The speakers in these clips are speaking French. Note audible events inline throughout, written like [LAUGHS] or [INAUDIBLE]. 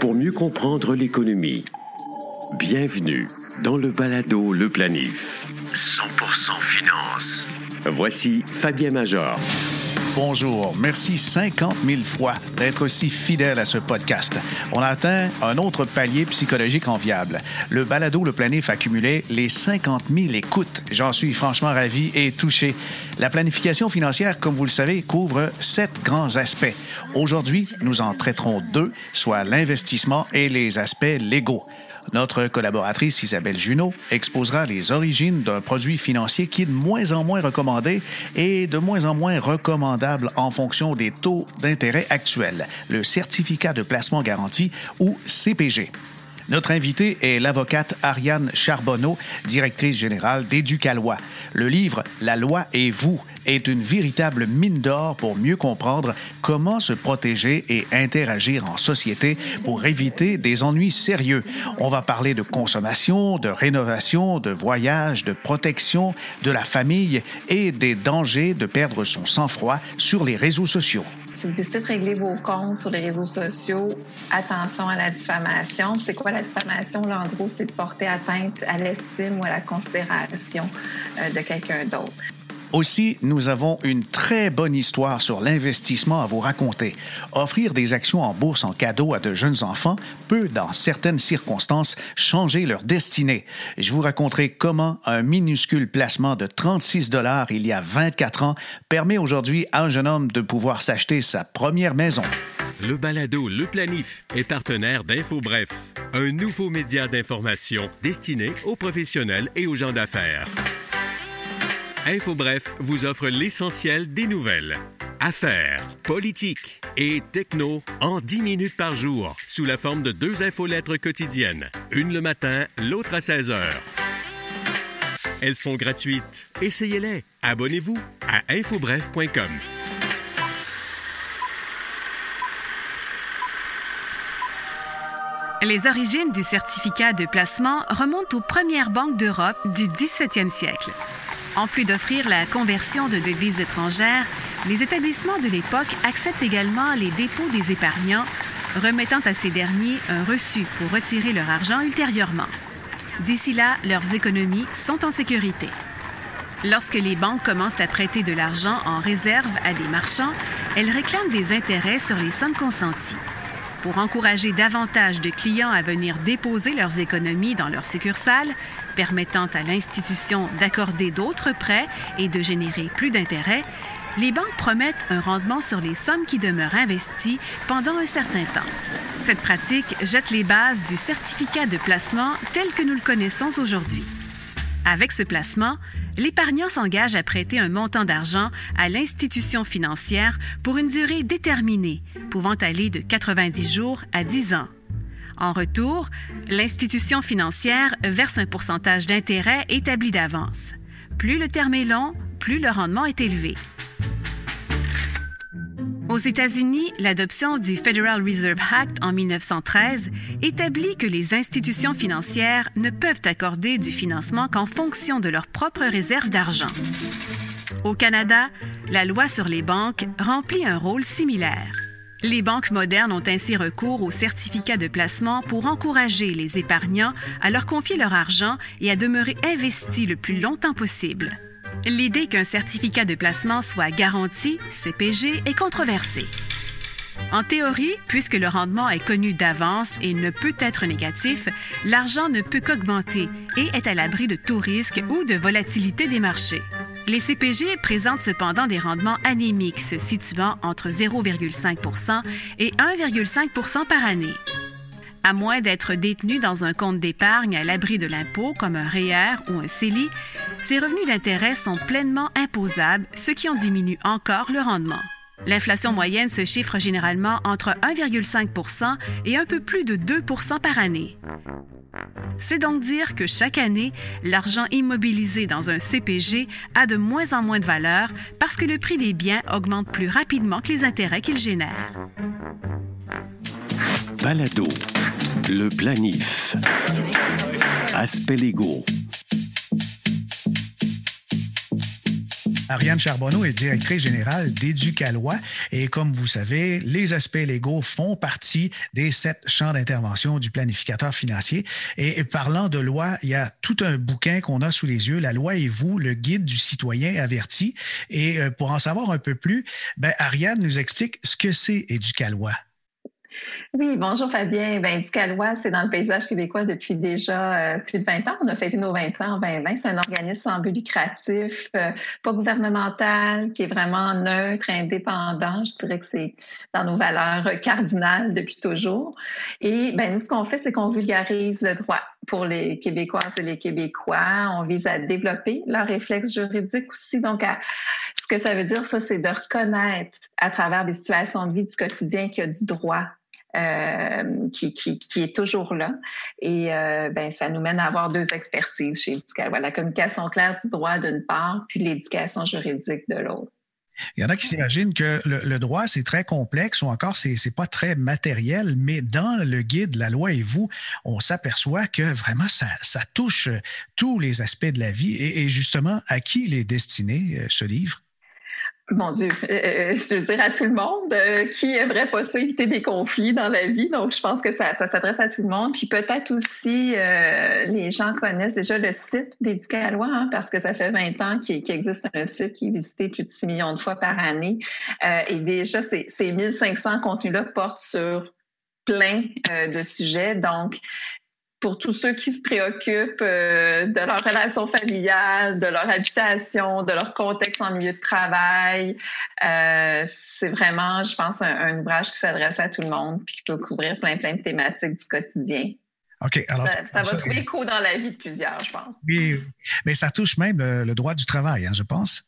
pour mieux comprendre l'économie. Bienvenue dans le balado Le Planif. 100% finance. Voici Fabien Major. Bonjour. Merci 50 000 fois d'être aussi fidèle à ce podcast. On atteint un autre palier psychologique enviable. Le balado Le Planif a cumulé les 50 000 écoutes. J'en suis franchement ravi et touché. La planification financière, comme vous le savez, couvre sept grands aspects. Aujourd'hui, nous en traiterons deux, soit l'investissement et les aspects légaux. Notre collaboratrice Isabelle Junot exposera les origines d'un produit financier qui est de moins en moins recommandé et de moins en moins recommandable en fonction des taux d'intérêt actuels, le certificat de placement garanti ou CPG. Notre invitée est l'avocate Ariane Charbonneau, directrice générale d'Éducalois. Le livre La loi et vous est une véritable mine d'or pour mieux comprendre comment se protéger et interagir en société pour éviter des ennuis sérieux. On va parler de consommation, de rénovation, de voyage, de protection, de la famille et des dangers de perdre son sang-froid sur les réseaux sociaux. Si vous décidez de régler vos comptes sur les réseaux sociaux, attention à la diffamation. C'est quoi la diffamation? Là, en gros, c'est de porter atteinte à l'estime ou à la considération euh, de quelqu'un d'autre. Aussi, nous avons une très bonne histoire sur l'investissement à vous raconter. Offrir des actions en bourse en cadeau à de jeunes enfants peut, dans certaines circonstances, changer leur destinée. Je vous raconterai comment un minuscule placement de 36 dollars il y a 24 ans permet aujourd'hui à un jeune homme de pouvoir s'acheter sa première maison. Le balado Le Planif est partenaire d'InfoBref, un nouveau média d'information destiné aux professionnels et aux gens d'affaires. InfoBref vous offre l'essentiel des nouvelles. Affaires, politique et techno en 10 minutes par jour, sous la forme de deux infolettres quotidiennes, une le matin, l'autre à 16 heures. Elles sont gratuites. Essayez-les. Abonnez-vous à infobref.com. Les origines du certificat de placement remontent aux premières banques d'Europe du 17e siècle. En plus d'offrir la conversion de devises étrangères, les établissements de l'époque acceptent également les dépôts des épargnants, remettant à ces derniers un reçu pour retirer leur argent ultérieurement. D'ici là, leurs économies sont en sécurité. Lorsque les banques commencent à prêter de l'argent en réserve à des marchands, elles réclament des intérêts sur les sommes consenties. Pour encourager davantage de clients à venir déposer leurs économies dans leur succursale, permettant à l'institution d'accorder d'autres prêts et de générer plus d'intérêts, les banques promettent un rendement sur les sommes qui demeurent investies pendant un certain temps. Cette pratique jette les bases du certificat de placement tel que nous le connaissons aujourd'hui. Avec ce placement, l'épargnant s'engage à prêter un montant d'argent à l'institution financière pour une durée déterminée, pouvant aller de 90 jours à 10 ans. En retour, l'institution financière verse un pourcentage d'intérêt établi d'avance. Plus le terme est long, plus le rendement est élevé. Aux États-Unis, l'adoption du Federal Reserve Act en 1913 établit que les institutions financières ne peuvent accorder du financement qu'en fonction de leurs propres réserves d'argent. Au Canada, la loi sur les banques remplit un rôle similaire. Les banques modernes ont ainsi recours aux certificats de placement pour encourager les épargnants à leur confier leur argent et à demeurer investis le plus longtemps possible. L'idée qu'un certificat de placement soit garanti, CPG, est controversée. En théorie, puisque le rendement est connu d'avance et ne peut être négatif, l'argent ne peut qu'augmenter et est à l'abri de tout risque ou de volatilité des marchés. Les CPG présentent cependant des rendements anémiques se situant entre 0,5% et 1,5 par année. À moins d'être détenus dans un compte d'épargne à l'abri de l'impôt comme un REER ou un CELI, ces revenus d'intérêt sont pleinement imposables, ce qui en diminue encore le rendement. L'inflation moyenne se chiffre généralement entre 1,5 et un peu plus de 2 par année. C'est donc dire que chaque année, l'argent immobilisé dans un CPG a de moins en moins de valeur parce que le prix des biens augmente plus rapidement que les intérêts qu'il génère. Balado. Le planif. Aspect légaux. Ariane Charbonneau est directrice générale d'Éducalois et comme vous savez, les aspects légaux font partie des sept champs d'intervention du planificateur financier. Et parlant de loi, il y a tout un bouquin qu'on a sous les yeux, La loi et vous, le guide du citoyen averti. Et euh, pour en savoir un peu plus, ben, Ariane nous explique ce que c'est Éducalois. Oui, bonjour Fabien. Ben, Ducalois, c'est dans le paysage québécois depuis déjà euh, plus de 20 ans. On a fêté nos 20 ans en 2020. C'est un organisme sans but lucratif, euh, pas gouvernemental, qui est vraiment neutre, indépendant. Je dirais que c'est dans nos valeurs cardinales depuis toujours. Et ben, nous, ce qu'on fait, c'est qu'on vulgarise le droit pour les Québécoises et les Québécois. On vise à développer leur réflexe juridique aussi. Donc, ce que ça veut dire, ça, c'est de reconnaître à travers des situations de vie du quotidien qu'il y a du droit euh, qui, est toujours là. Et euh, ben, ça nous mène à avoir deux expertises chez Éducal. La communication claire du droit d'une part, puis l'éducation juridique de l'autre. Il y en a qui s'imaginent que le, droit, c'est très complexe ou encore, c'est n'est pas très matériel, mais dans le guide La loi et vous, on s'aperçoit que vraiment, ça, ça, touche tous les aspects de la vie. Et, et justement, à qui il est destiné, euh, ce livre? Mon Dieu, euh, euh, je veux dire à tout le monde euh, qui aimerait pas ça éviter des conflits dans la vie. Donc, je pense que ça, ça s'adresse à tout le monde. Puis peut-être aussi, les gens connaissent déjà le site d'Éducalois, hein, parce que ça fait 20 ans qu'il existe un site qui est visité plus de 6 millions de fois par année. et déjà, ces, ces 1500 contenus-là portent sur plein de sujets. Donc, pour tous ceux qui se préoccupent euh, de leur relation familiale, de leur habitation, de leur contexte en milieu de travail. Euh, c'est vraiment, je pense, un, ouvrage qui s'adresse à tout le monde puis qui peut couvrir plein, plein de thématiques du quotidien. OK. Alors, ça, va trouver écho dans la vie de plusieurs, je pense. Oui, mais ça touche même le, droit du travail, hein, je pense.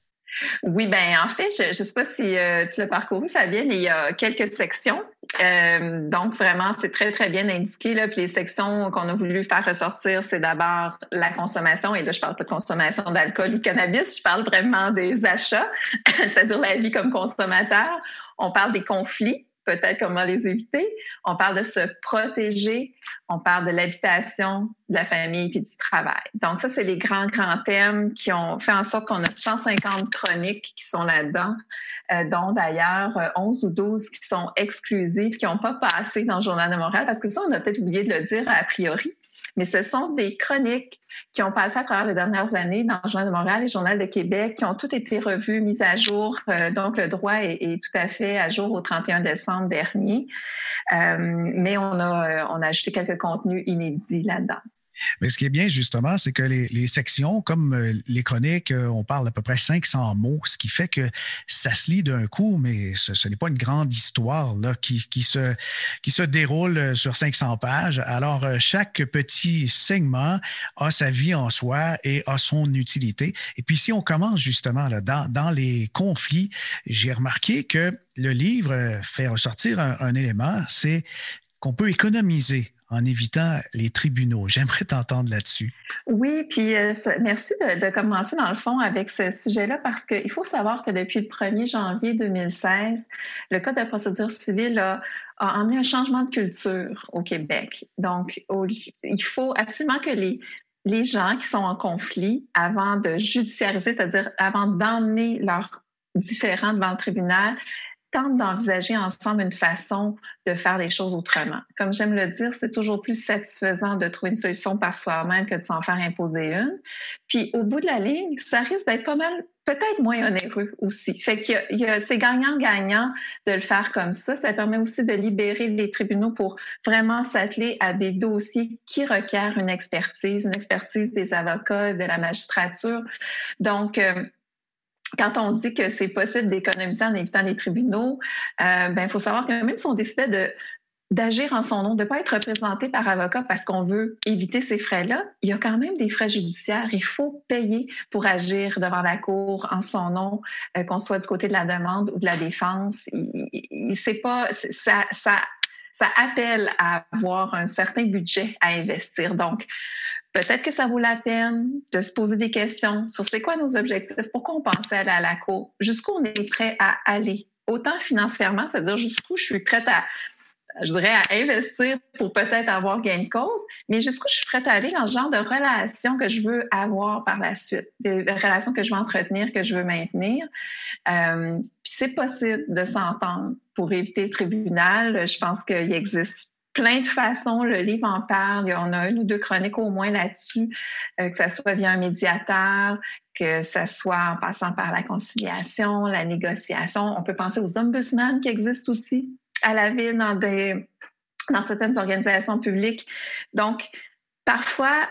Oui, ben en fait, je ne sais pas si euh, tu l'as parcouru, Fabienne, il y a quelques sections. Euh, donc, vraiment, c'est très, très bien indiqué. Là. Les sections qu'on a voulu faire ressortir, c'est d'abord la consommation. Et là, je parle pas de consommation d'alcool ou de cannabis, je parle vraiment des achats, [LAUGHS] c'est-à-dire la vie comme consommateur. On parle des conflits peut-être comment les éviter. On parle de se protéger, on parle de l'habitation, de la famille puis du travail. Donc ça, c'est les grands, grands thèmes qui ont fait en sorte qu'on a 150 chroniques qui sont là-dedans, euh, dont d'ailleurs 11 euh, ou 12 qui sont exclusives, qui n'ont pas passé dans le Journal de Montréal, parce que ça, on a peut-être oublié de le dire a priori mais ce sont des chroniques qui ont passé à travers les dernières années dans le Journal de Montréal et le Journal de Québec, qui ont toutes été revues, mises à jour. Euh, donc, le droit est, tout à fait à jour au 31 décembre dernier. Euh, mais on a, euh, on a ajouté quelques contenus inédits là-dedans. Mais ce qui est bien, justement, c'est que les, sections, comme euh, les chroniques, euh, on parle à peu près 500 mots, ce qui fait que ça se lit d'un coup, mais ce, n'est pas une grande histoire qui, se, déroule euh, sur 500 pages. Alors, chaque petit segment a sa vie en soi et a son utilité. Et puis, si on commence justement dans les conflits, j'ai remarqué que le livre fait ressortir un élément, c'est qu'on peut économiser en évitant les tribunaux. J'aimerais t'entendre là-dessus. Oui, puis euh, merci de, commencer dans le fond avec ce sujet-là parce qu'il faut savoir que depuis le 1er janvier 2016, le Code de procédure civile a, a emmené un changement de culture au Québec. Donc, il faut absolument que les, les gens qui sont en conflit, avant de judiciariser, c'est-à-dire avant d'emmener leurs différends devant le tribunal, tente d'envisager ensemble une façon de faire les choses autrement. Comme j'aime le dire, c'est toujours plus satisfaisant de trouver une solution par soi-même que de s'en faire imposer une. Puis au bout de la ligne, ça risque d'être pas mal, peut-être moins onéreux aussi. Fait qu'il y a, c'est gagnant-gagnant de le faire comme ça. Ça permet aussi de libérer les tribunaux pour vraiment s'atteler à des dossiers qui requièrent une expertise, une expertise des avocats, de la magistrature. Donc, euh, quand on dit que c'est possible d'économiser en évitant les tribunaux, euh, ben, il faut savoir que même si on décidait de d'agir en son nom, de ne pas être représenté par avocat parce qu'on veut éviter ces frais-là, il y a quand même des frais judiciaires. Il faut payer pour agir devant la cour en son nom, euh, qu'on soit du côté de la demande ou de la défense. C'est pas ça, ça, ça appelle à avoir un certain budget à investir. Donc, peut-être que ça vaut la peine de se poser des questions sur c'est quoi nos objectifs, pourquoi on pensait aller à la cour, jusqu'où on est prêt à aller, autant financièrement, c'est-à-dire jusqu'où je suis prête à, je dirais, à investir pour peut-être avoir gain de cause, mais jusqu'où je suis prête à aller dans le genre de relations que je veux avoir par la suite, des relations que je veux entretenir, que je veux maintenir. Euh, puis c'est possible de s'entendre pour éviter le tribunal. Je pense qu'il existe plein de façons. Le livre en parle. On a une ou deux chroniques au moins là-dessus, euh, que ce soit via un médiateur, que ce soit en passant par la conciliation, la négociation. On peut penser aux ombudsman qui existent aussi à la ville dans, dans certaines organisations publiques. Donc, parfois,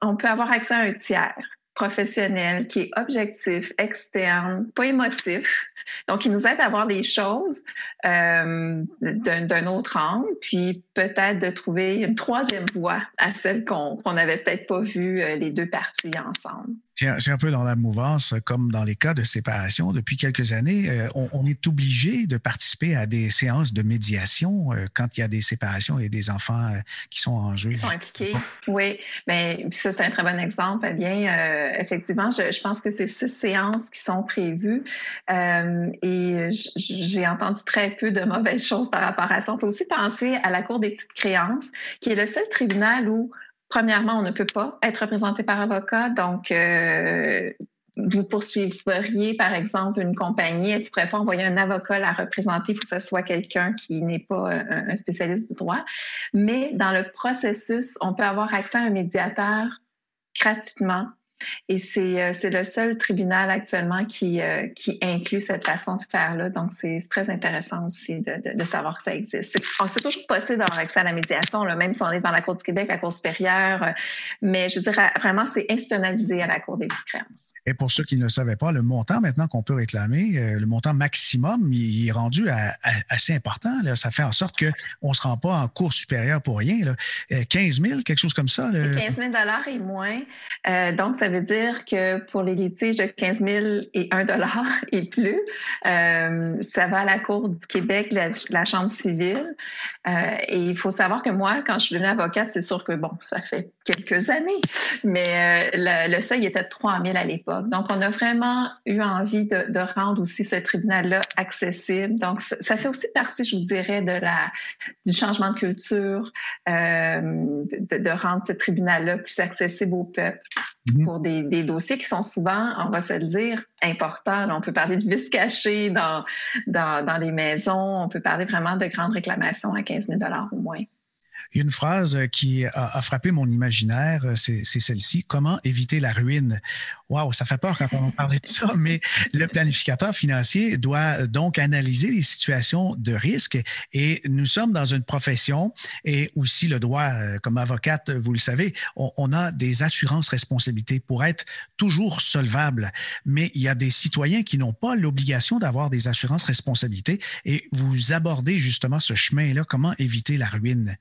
on peut avoir accès à un tiers professionnel qui est objectif, externe, pas émotif. Donc, il nous aide à voir les choses euh, d'un autre angle, puis peut-être de trouver une troisième voie à celle qu'on n'avait peut-être pas vue euh, les deux parties ensemble. C'est un peu dans la mouvance, comme dans les cas de séparation. Depuis quelques années, euh, on, est obligé de participer à des séances de médiation euh, quand il y a des séparations et des enfants euh, qui sont en jeu. Qui sont impliqués. Oui, mais ça, c'est un très bon exemple. Bien, effectivement, je, pense que c'est six séances qui sont prévues et j'ai entendu très peu de mauvaises choses par rapport à ça. On peut aussi penser à la Cour des petites créances, qui est le seul tribunal où Premièrement, on ne peut pas être représenté par avocat, donc euh, vous poursuivriez, par exemple, une compagnie, elle ne pourrait pas envoyer un avocat la représenter, il faut que ce soit quelqu'un qui n'est pas un, spécialiste du droit. Mais dans le processus, on peut avoir accès à un médiateur gratuitement et euh, c'est le seul tribunal actuellement qui, euh, qui inclut cette façon de faire-là. Donc, c'est très intéressant aussi de, de, savoir que ça existe. C'est toujours possible d'avoir accès à la médiation, là, même si on est dans la Cour du Québec, la Cour supérieure. Euh, mais je dirais vraiment, c'est institutionnalisé à la Cour des créances. Et pour ceux qui ne le savaient pas, le montant maintenant qu'on peut réclamer, le montant maximum, il est rendu assez important. Là. Ça fait en sorte qu'on ne se rend pas en Cour supérieure pour rien. Là. 15 000, quelque chose comme ça. 15 000 et moins. donc, ça veut dire que pour les litiges de 15 000 et 1 dollar [LAUGHS] et plus, euh, ça va à la Cour du Québec, la, Chambre civile. Euh, et il faut savoir que moi, quand je suis devenue avocate, c'est sûr que, bon, ça fait quelques années, mais euh, le, seuil était de 3 000 à l'époque. Donc, on a vraiment eu envie de, rendre aussi ce tribunal-là accessible. Donc, ça, fait aussi partie, je vous dirais, de la, du changement de culture, de, de rendre ce tribunal-là plus accessible au peuple. Mhm. pour des, dossiers qui sont souvent, on va se le dire, importants. on peut parler de vices cachés dans les maisons. On peut parler vraiment de grandes réclamations à 15 000 au moins. Il y a une phrase qui a, frappé mon imaginaire, c'est celle-ci Comment éviter la ruine Waouh, ça fait peur quand on [LAUGHS] parle de ça, mais le planificateur financier doit donc analyser les situations de risque et nous sommes dans une profession et aussi le droit, euh, comme avocate, vous le savez, on, a des assurances responsabilités pour être toujours solvable, mais il y a des citoyens qui n'ont pas l'obligation d'avoir des assurances responsabilités et vous abordez justement ce chemin-là, comment éviter la ruine?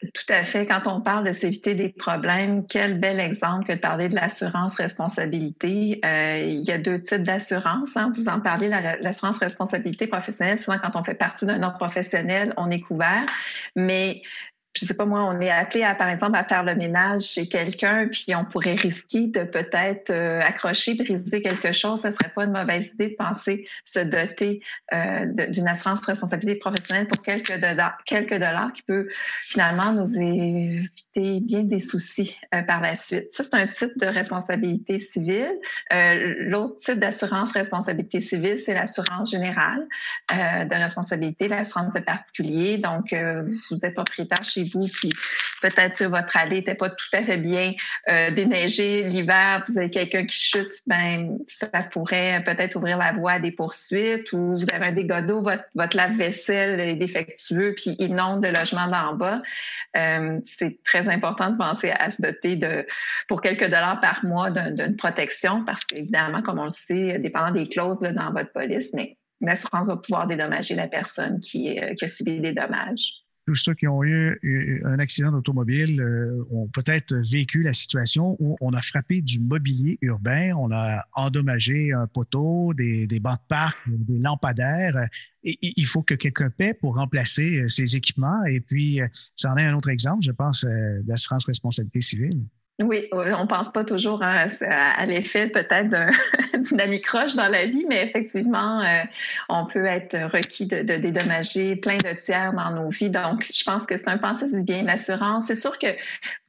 Tout à fait. Quand on parle de s'éviter des problèmes, quel bel exemple que de parler de l'assurance responsabilité. Euh, il y a deux types d'assurance. Hein. Vous en parlez, l'assurance responsabilité professionnelle. Souvent, quand on fait partie d'un ordre professionnel, on est couvert. Mais je sais pas moi, on est appelé à, par exemple, à faire le ménage chez quelqu'un, puis on pourrait risquer de peut-être euh, accrocher, briser quelque chose. Ce serait pas une mauvaise idée de penser se doter euh, d'une assurance responsabilité professionnelle pour quelques dollars, quelques dollars qui peut finalement nous éviter bien des soucis euh, par la suite. Ça, c'est un type de responsabilité civile. L'autre type d'assurance responsabilité civile, c'est l'assurance générale de responsabilité, l'assurance de particulier. Donc, vous êtes propriétaire chez vous, puis peut-être votre allée n'était pas tout à fait bien euh, déneigée l'hiver, vous avez quelqu'un qui chute, ben ça pourrait peut-être ouvrir la voie à des poursuites ou vous avez un dégât d'eau, votre, votre lave-vaisselle est défectueux puis inonde le logement d'en bas. Euh, c'est très important de penser à se doter de, pour quelques dollars par mois d'une protection parce qu'évidemment, comme on le sait, dépendant des clauses dans votre police, mais l'assurance va pouvoir dédommager la personne qui, euh, qui a subi des dommages tous ceux qui ont eu un accident d'automobile euh, ont peut-être vécu la situation où on a frappé du mobilier urbain, on a endommagé un poteau, des, des bancs de parc, des lampadaires. Et, il faut que quelqu'un paie pour remplacer euh, ces équipements. Et puis, euh, ça en est un autre exemple, je pense, d'assurance responsabilité civile. Oui, on pense pas toujours à, l'effet peut-être d'une [LAUGHS] amicroche dans la vie, mais effectivement, euh, on peut être requis de, dédommager plein de tiers dans nos vies. Donc, je pense que c'est un pensée du bien l'assurance. C'est sûr que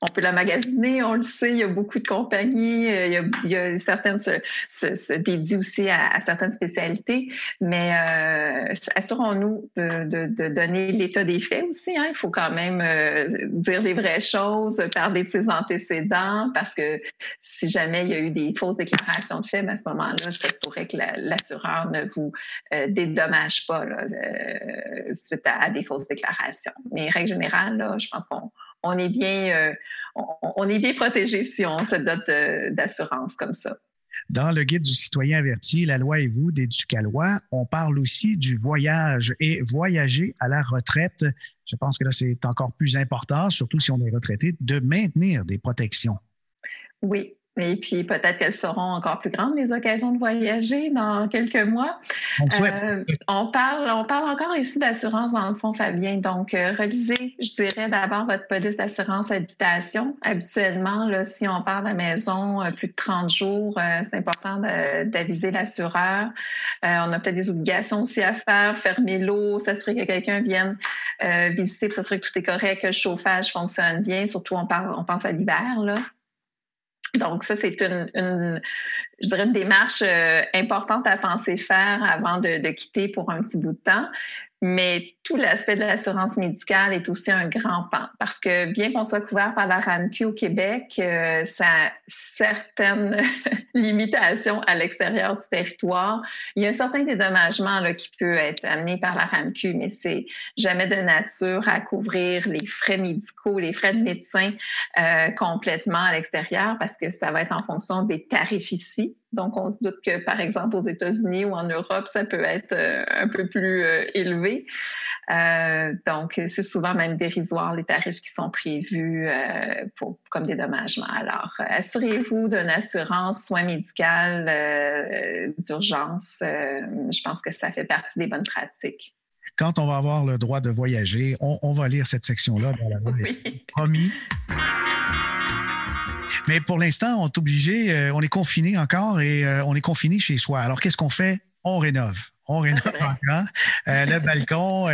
on peut la magasiner, on le sait, il y a beaucoup de compagnies, euh, il y a, certaines se, se, dédient aussi à, certaines spécialités, mais euh, assurons-nous de, donner l'état des faits aussi. Hein. Il faut quand même dire les vraies choses, parler de ses antécédents parce que si jamais il y a eu des fausses déclarations de fait, ben, à ce moment-là, ça se pourrait que l'assureur ne vous euh, dédommage pas euh, suite à, des fausses déclarations. Mais règle générale, je pense qu'on est bien, euh, on, est bien protégé si on se dote d'assurance comme ça. Dans le guide du citoyen averti, la loi et vous d'Éducalois, on parle aussi du voyage et voyager à la retraite. Je pense que là, c'est encore plus important, surtout si on est retraité, de maintenir des protections. Oui, et puis peut-être qu'elles seront encore plus grandes, les occasions de voyager dans quelques mois. Euh, on, parle, on parle encore ici d'assurance dans le fond, Fabien. Donc, euh, relisez, je dirais d'abord votre police d'assurance habitation. Habituellement, là, si on part de la maison euh, plus de 30 jours, c'est important d'aviser l'assureur. on a peut-être des obligations aussi à faire, fermer l'eau, s'assurer que quelqu'un vienne visiter pour s'assurer que tout est correct, que le chauffage fonctionne bien. Surtout, on, parle, on pense à l'hiver, là. [LAUGHS] Donc, ça, c'est une, je dirais, une démarche euh, importante à penser faire avant de, de, quitter pour un petit bout de temps. Mais tout l'aspect de l'assurance médicale est aussi un grand pan parce que bien qu'on soit couvert par la RAMQ au Québec, euh, ça a certaines [LAUGHS] limitations à l'extérieur du territoire. Il y a un certain dédommagement là, qui peut être amené par la RAMQ, mais c'est jamais de nature à couvrir les frais médicaux, les frais de médecin euh, complètement à l'extérieur parce que ça va être en fonction des tarifs ici donc, on se doute que, par exemple, aux États-Unis ou en Europe, ça peut être euh, un peu plus euh, élevé. Euh, donc, c'est souvent même dérisoire les tarifs qui sont prévus pour, comme dédommagement. Alors, assurez-vous d'une assurance soins médicales d'urgence. je pense que ça fait partie des bonnes pratiques quand on va avoir le droit de voyager, on, va lire cette section-là dans la. Oui. Promis. Mais pour l'instant, on est obligé, euh, on est confiné encore et euh, on est confiné chez soi. Alors, qu'est-ce qu'on fait? On rénove. On rénove encore. Euh, le balcon,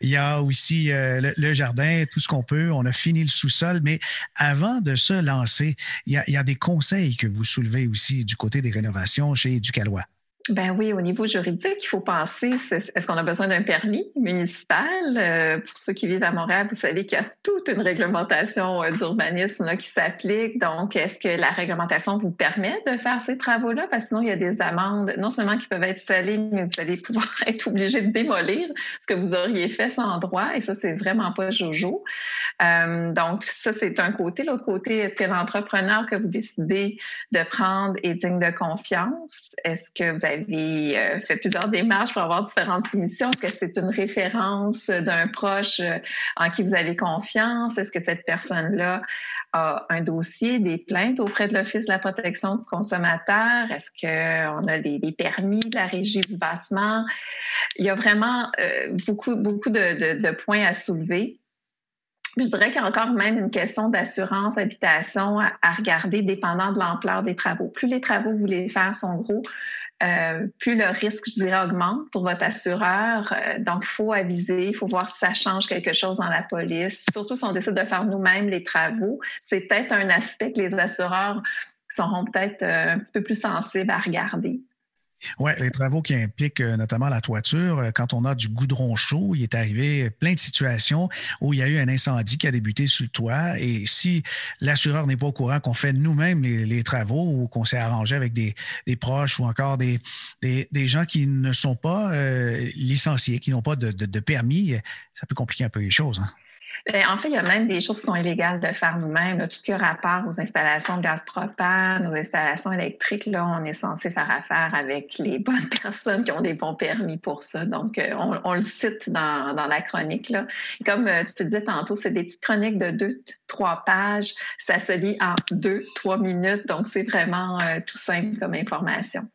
il y a aussi le, jardin, tout ce qu'on peut. On a fini le sous-sol. Mais avant de se lancer, il y, a, il y, a, des conseils que vous soulevez aussi du côté des rénovations chez Ducalois. Ben oui, au niveau juridique, il faut penser, est-ce qu'on a besoin d'un permis municipal? Euh, pour ceux qui vivent à Montréal, vous savez qu'il y a toute une réglementation euh, d'urbanisme qui s'applique. Donc, est-ce que la réglementation vous permet de faire ces travaux-là? Parce que sinon, il y a des amendes, non seulement qui peuvent être salées, mais vous allez pouvoir [LAUGHS] être obligé de démolir ce que vous auriez fait sans droit. Et ça, c'est vraiment pas jojo. Euh, donc, ça, c'est un côté. L'autre côté, est-ce que l'entrepreneur que vous décidez de prendre est digne de confiance? Est-ce que vous avez avez euh, fait plusieurs démarches pour avoir différentes soumissions. Est-ce que c'est une référence d'un proche euh, en qui vous avez confiance? Est-ce que cette personne-là a un dossier, des plaintes auprès de l'Office de la protection du consommateur? Est-ce qu'on a des, permis de la régie du bâtiment? Il y a vraiment euh, beaucoup, beaucoup de, points à soulever. Je dirais qu'il y a encore même une question d'assurance habitation à regarder dépendant de l'ampleur des travaux. Plus les travaux que vous voulez faire sont gros, euh, plus le risque, je dirais, augmente pour votre assureur. Euh, donc, il faut aviser, il faut voir si ça change quelque chose dans la police. Surtout si on décide de faire nous-mêmes les travaux. C'est peut-être un aspect que les assureurs seront peut-être euh, un petit peu plus sensibles à regarder. Oui, les travaux qui impliquent euh, notamment la toiture, euh, quand on a du goudron chaud, il est arrivé plein de situations où il y a eu un incendie qui a débuté sur le toit. Et si l'assureur n'est pas au courant qu'on fait nous-mêmes les, travaux ou qu'on s'est arrangé avec des, proches ou encore des, gens qui ne sont pas euh, licenciés, qui n'ont pas de, de, permis, ça peut compliquer un peu les choses. Hein? Ben, en fait, il y a même des choses qui sont illégales de faire nous-mêmes. Tout ce qui a rapport aux installations de gaz propane, aux installations électriques, là, on est censé faire affaire avec les [LAUGHS] bonnes personnes qui ont des bons permis pour ça. Donc, euh, on, le cite dans, la chronique. Là. comme euh, tu te disais tantôt, c'est des petites chroniques de deux, trois pages. Ça se lit en deux, trois minutes. Donc, c'est vraiment euh, tout simple comme information.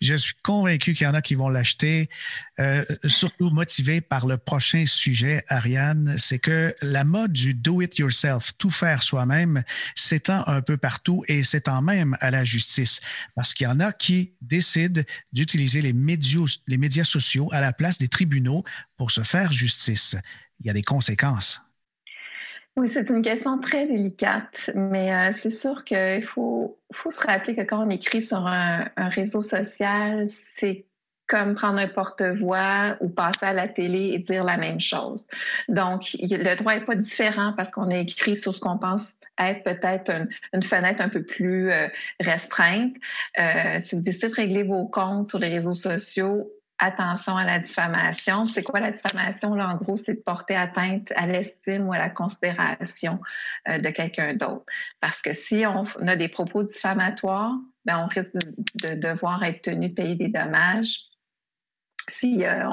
Je suis convaincu qu'il y en a qui vont l'acheter, euh, surtout motivés par le prochain sujet, Ariane. C'est que la mode du do-it-yourself, tout faire soi-même, s'étend un peu partout et s'étend même à la justice. Parce qu'il y en a qui décident d'utiliser les médias sociaux à la place des tribunaux pour se faire justice. Il y a des conséquences. Oui, c'est une question très délicate, mais euh, c'est sûr qu'il faut, se rappeler que quand on écrit sur un, réseau social, c'est comme prendre un porte-voix ou passer à la télé et dire la même chose. Donc, le droit n'est pas différent parce qu'on écrit sur ce qu'on pense être peut-être une, fenêtre un peu plus euh, restreinte. Euh, si vous décidez de régler vos comptes sur les réseaux sociaux, attention à la diffamation. C'est quoi la diffamation? Là, en gros, c'est de porter atteinte à l'estime ou à la considération euh, de quelqu'un d'autre. Parce que si on a des propos diffamatoires, ben, on risque de, devoir être tenu payer des dommages si euh,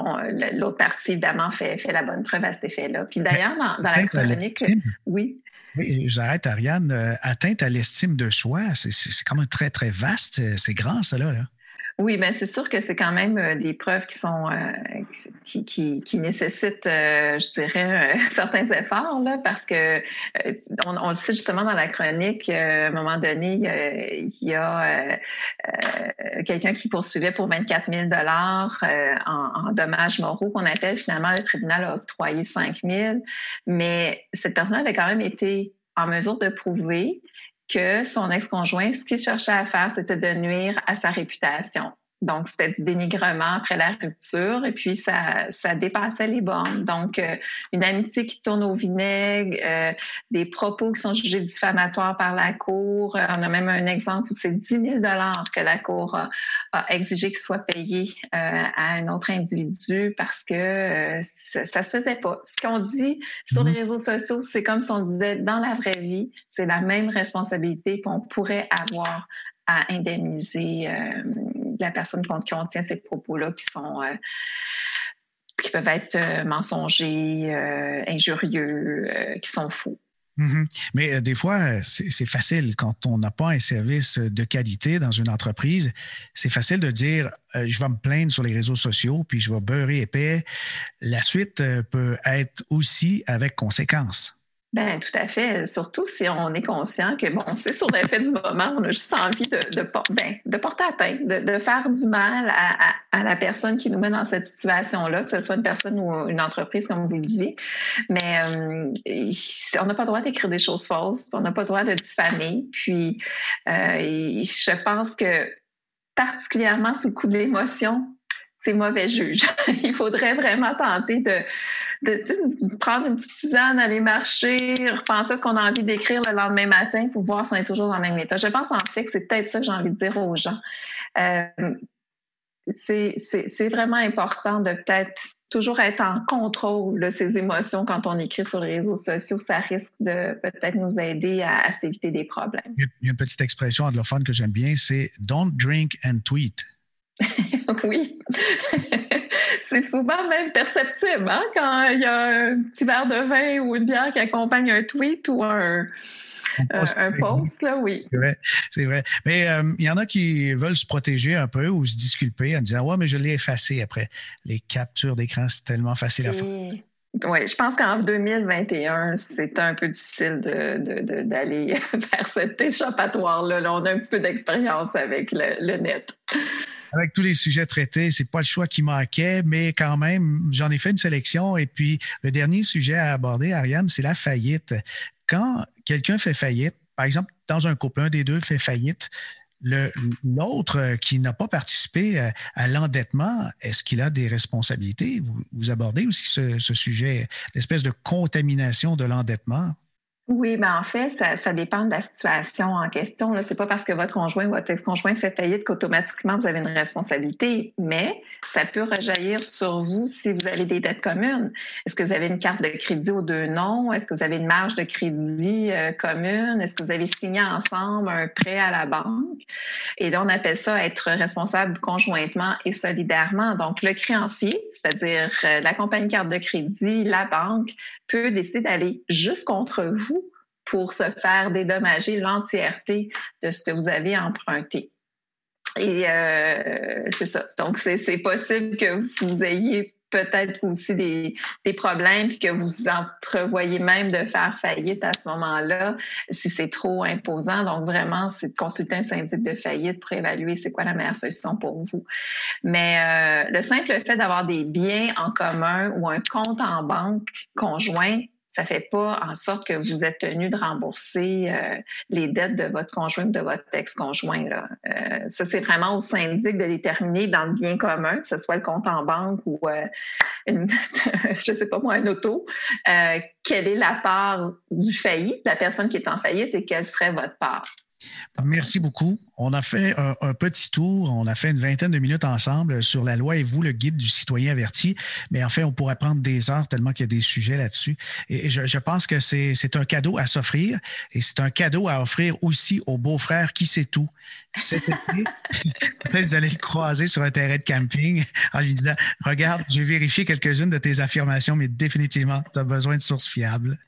l'autre partie, évidemment, fait, fait, la bonne preuve à cet effet-là. Puis d'ailleurs, dans, la chronique, oui. Oui, j'arrête, Ariane. Euh, atteinte à l'estime de soi, c'est quand même très, très vaste. C'est grand, ça, là. Oui, mais c'est sûr que c'est quand même euh, des preuves qui sont euh, qui, qui, qui, nécessitent, euh, je dirais, [LAUGHS] certains efforts là, parce que on, on, le sait justement dans la chronique. à un moment donné, il y a quelqu'un qui poursuivait pour 24 000 dollars en, en, dommages moraux qu'on appelle finalement le tribunal a octroyé 5 000, mais cette personne avait quand même été en mesure de prouver que son ex-conjoint, ce qu'il cherchait à faire, c'était de nuire à sa réputation. Donc, c'était du dénigrement après la rupture et puis ça, ça dépassait les bornes. Donc, euh, une amitié qui tourne au vinaigre, euh, des propos qui sont jugés diffamatoires par la Cour. Euh, on a même un exemple où c'est 10 000 que la Cour a, exigé qu'il soit payé à un autre individu parce que ça, ça se faisait pas. Ce qu'on dit sur les mhm. réseaux sociaux, c'est comme si on disait dans la vraie vie, c'est la même responsabilité qu'on pourrait avoir à indemniser euh, la personne contre qui on tient ces propos-là qui sont euh, qui peuvent être euh, mensongers, injurieux, qui sont faux. Mm-hmm. Mais des fois, c'est facile quand on n'a pas un service de qualité dans une entreprise. C'est facile de dire je vais me plaindre sur les réseaux sociaux puis je vais beurrer épais. La suite peut être aussi avec conséquences. Ben tout à fait. Surtout si on est conscient que, bon, c'est sur l'effet du moment, on a juste envie de, de, ben, de porter atteinte, de, de, faire du mal à, à, la personne qui nous met dans cette situation-là, que ce soit une personne ou une entreprise, comme vous le disiez. Mais euh, on n'a pas le droit d'écrire des choses fausses, on n'a pas le droit de diffamer. Puis, euh, je pense que particulièrement sous le coup de l'émotion, c'est mauvais juge. [LAUGHS] Il faudrait vraiment tenter de, de, prendre une petite tisane, aller marcher, repenser à ce qu'on a envie d'écrire le lendemain matin pour voir si on est toujours dans le même état. Je pense en fait que c'est peut-être ça que j'ai envie de dire aux gens. Euh, c'est vraiment important de peut-être toujours être en contrôle de ses émotions quand on écrit sur les réseaux sociaux. Ça risque de peut-être nous aider à, à s'éviter des problèmes. Il y a une petite expression anglophone que j'aime bien, c'est Don't drink and tweet. [LAUGHS] oui. [LAUGHS] c'est souvent même perceptible hein, quand il y a un petit verre de vin ou une bière qui accompagne un tweet ou un, un post, là, oui. C'est vrai, c'est vrai. Mais euh, il y en a qui veulent se protéger un peu ou se disculper en disant Ouais, mais je l'ai effacé après. Les captures d'écran, c'est tellement facile à faire. Oui, je pense qu'en 2021, c'est un peu difficile d'aller de, de, vers [LAUGHS] cet échappatoire-là. Là, on a un petit peu d'expérience avec le, le net avec tous les sujets traités, c'est pas le choix qui manquait, mais quand même, j'en ai fait une sélection. Et puis, le dernier sujet à aborder, Ariane, c'est la faillite. Quand quelqu'un fait faillite, par exemple, dans un couple, un des deux fait faillite, l'autre qui n'a pas participé à, l'endettement, est-ce qu'il a des responsabilités? Vous, abordez aussi ce, ce sujet, l'espèce de contamination de l'endettement. Oui, ben en fait, ça, dépend de la situation en question. Ce n'est pas parce que votre conjoint ou votre ex-conjoint fait faillite qu'automatiquement vous avez une responsabilité, mais ça peut rejaillir sur vous si vous avez des dettes communes. Est-ce que vous avez une carte de crédit aux deux noms? Est-ce que vous avez une marge de crédit euh, commune? Est-ce que vous avez signé ensemble un prêt à la banque? Et là, on appelle ça être responsable conjointement et solidairement. Donc, le créancier, c'est-à-dire euh, la compagnie carte de crédit, la banque, peut décider d'aller juste contre vous pour se faire dédommager l'entièreté de ce que vous avez emprunté. et c'est ça. Donc, c'est possible que vous ayez peut-être aussi des, des, problèmes, puis que vous entrevoyez même de faire faillite à ce moment-là, si c'est trop imposant. Donc, vraiment, c'est de consulter un syndic de faillite pour évaluer c'est quoi la meilleure solution pour vous. Mais euh, le simple fait d'avoir des biens en commun ou un compte en banque conjoint, ça fait pas en sorte que vous êtes tenu de rembourser euh, les dettes de votre conjoint ou de votre ex-conjoint. Euh, ça, c'est vraiment au syndic de déterminer dans le bien commun, que ce soit le compte en banque ou euh, une, [LAUGHS] je sais pas moi, un auto, quelle est la part du failli, la personne qui est en faillite et quelle serait votre part? Merci beaucoup. On a fait un, petit tour, on a fait une vingtaine de minutes ensemble sur la loi et vous, le guide du citoyen averti. Mais en fait, on pourrait prendre des heures tellement qu'il y a des sujets là-dessus. Et je, pense que c'est un cadeau à s'offrir et c'est un cadeau à offrir aussi au beau-frère qui sait tout. Cet été, [LAUGHS] peut-être vous allez le croiser sur un terrain de camping en lui disant Regarde, j'ai vérifié quelques-unes de tes affirmations, mais définitivement, tu as besoin de sources fiables.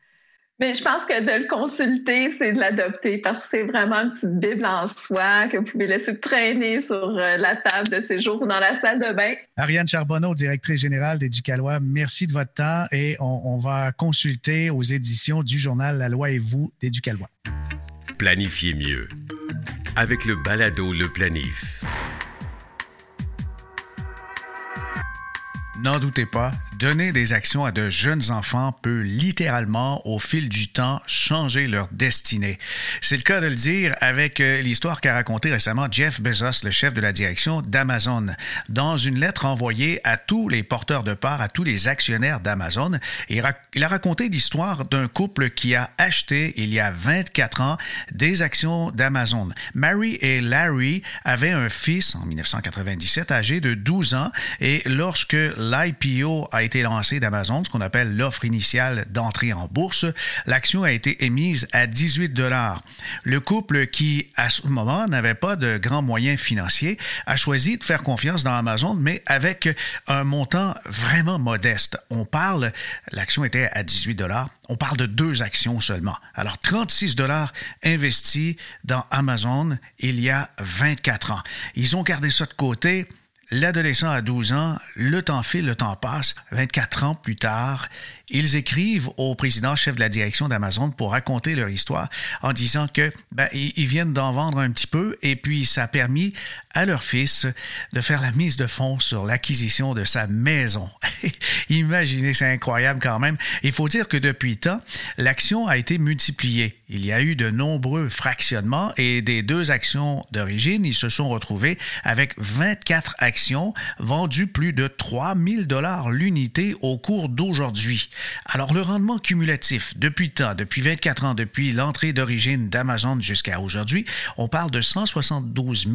Mais je pense que de le consulter, c'est de l'adopter parce que c'est vraiment une petite Bible en soi que vous pouvez laisser traîner sur euh, la table de séjour ou dans la salle de bain. Ariane Charbonneau, directrice générale d'Éducalois, merci de votre temps et on, va consulter aux éditions du journal La loi et vous d'Éducalois. Planifiez mieux avec le balado Le Planif. N'en doutez pas, donner des actions à de jeunes enfants peut littéralement, au fil du temps, changer leur destinée. C'est le cas de le dire avec euh, l'histoire qu'a raconté récemment Jeff Bezos, le chef de la direction d'Amazon. Dans une lettre envoyée à tous les porteurs de parts, à tous les actionnaires d'Amazon, il a raconté l'histoire d'un couple qui a acheté il y a 24 ans des actions d'Amazon. Mary et Larry avaient un fils en 1997 âgé de 12 ans et lorsque l'IPO a été été lancé d'Amazon, ce qu'on appelle l'offre initiale d'entrée en bourse. L'action a été émise à 18 dollars. Le couple qui, à ce moment, n'avait pas de grands moyens financiers, a choisi de faire confiance dans Amazon, mais avec un montant vraiment modeste. On parle, l'action était à 18 dollars. On parle de deux actions seulement. Alors, 36 dollars investis dans Amazon il y a 24 ans. Ils ont gardé ça de côté L'adolescent a 12 ans, le temps file, le temps passe. 24 ans plus tard, ils écrivent au président chef de la direction d'Amazon pour raconter leur histoire en disant que ben, ils viennent d'en vendre un petit peu et puis ça a permis à leur fils de faire la mise de fonds sur l'acquisition de sa maison. [LAUGHS] Imaginez, c'est incroyable quand même. Il faut dire que depuis temps, l'action a été multipliée. Il y a eu de nombreux fractionnements et des deux actions d'origine, ils se sont retrouvés avec 24 actions vendues plus de 3000 dollars l'unité au cours d'aujourd'hui. Alors le rendement cumulatif depuis temps, depuis 24 ans, depuis l'entrée d'origine d'Amazon jusqu'à aujourd'hui, on parle de 172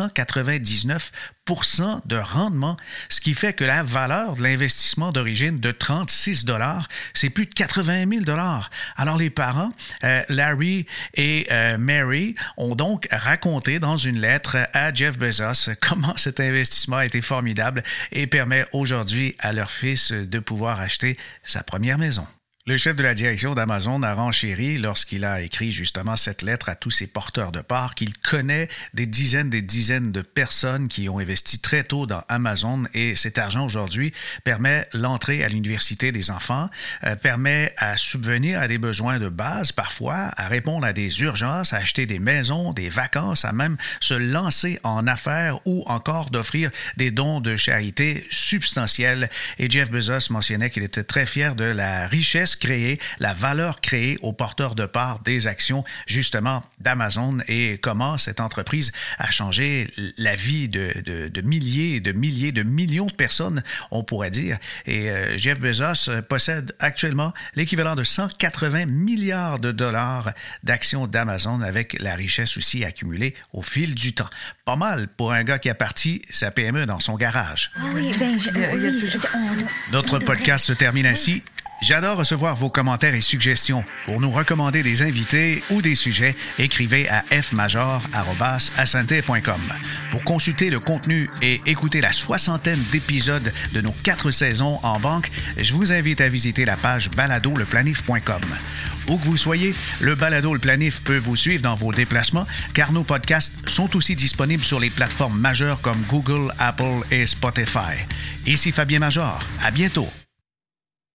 499% de rendement, ce qui fait que la valeur de l'investissement d'origine de 36 dollars, c'est plus de 80 000 dollars. Alors les parents, euh, Larry et euh, Mary, ont donc raconté dans une lettre à Jeff Bezos comment cet investissement a été formidable et permet aujourd'hui à leur fils de pouvoir acheter sa première maison. Le chef de la direction d'Amazon a renchéri lorsqu'il a écrit justement cette lettre à tous ses porteurs de parts qu'il connaît des dizaines des dizaines de personnes qui ont investi très tôt dans Amazon et cet argent aujourd'hui permet l'entrée à l'université des enfants, euh, permet à subvenir à des besoins de base parfois, à répondre à des urgences, à acheter des maisons, des vacances, à même se lancer en affaires ou encore d'offrir des dons de charité substantiels. Et Jeff Bezos mentionnait qu'il était très fier de la richesse créée, la valeur créée aux porteurs de parts des actions justement d'Amazon et comment cette entreprise a changé la vie de, de, milliers, de milliers, de millions de personnes, on pourrait dire. Et euh, Jeff Bezos possède actuellement l'équivalent de 180 milliards de dollars d'actions d'Amazon avec la richesse aussi accumulée au fil du temps. Pas mal pour un gars qui a parti sa PME dans son garage. Ah oui, ben, Notre podcast se termine ainsi. J'adore recevoir vos commentaires et suggestions. Pour nous recommander des invités ou des sujets, écrivez à fmajor.com. Pour consulter le contenu et écouter la soixantaine d'épisodes de nos quatre saisons en banque, je vous invite à visiter la page baladoleplanif.com. Où que vous soyez, le balado Le Planif peut vous suivre dans vos déplacements car nos podcasts sont aussi disponibles sur les plateformes majeures comme Google, Apple et Spotify. Ici Fabien Major. À bientôt.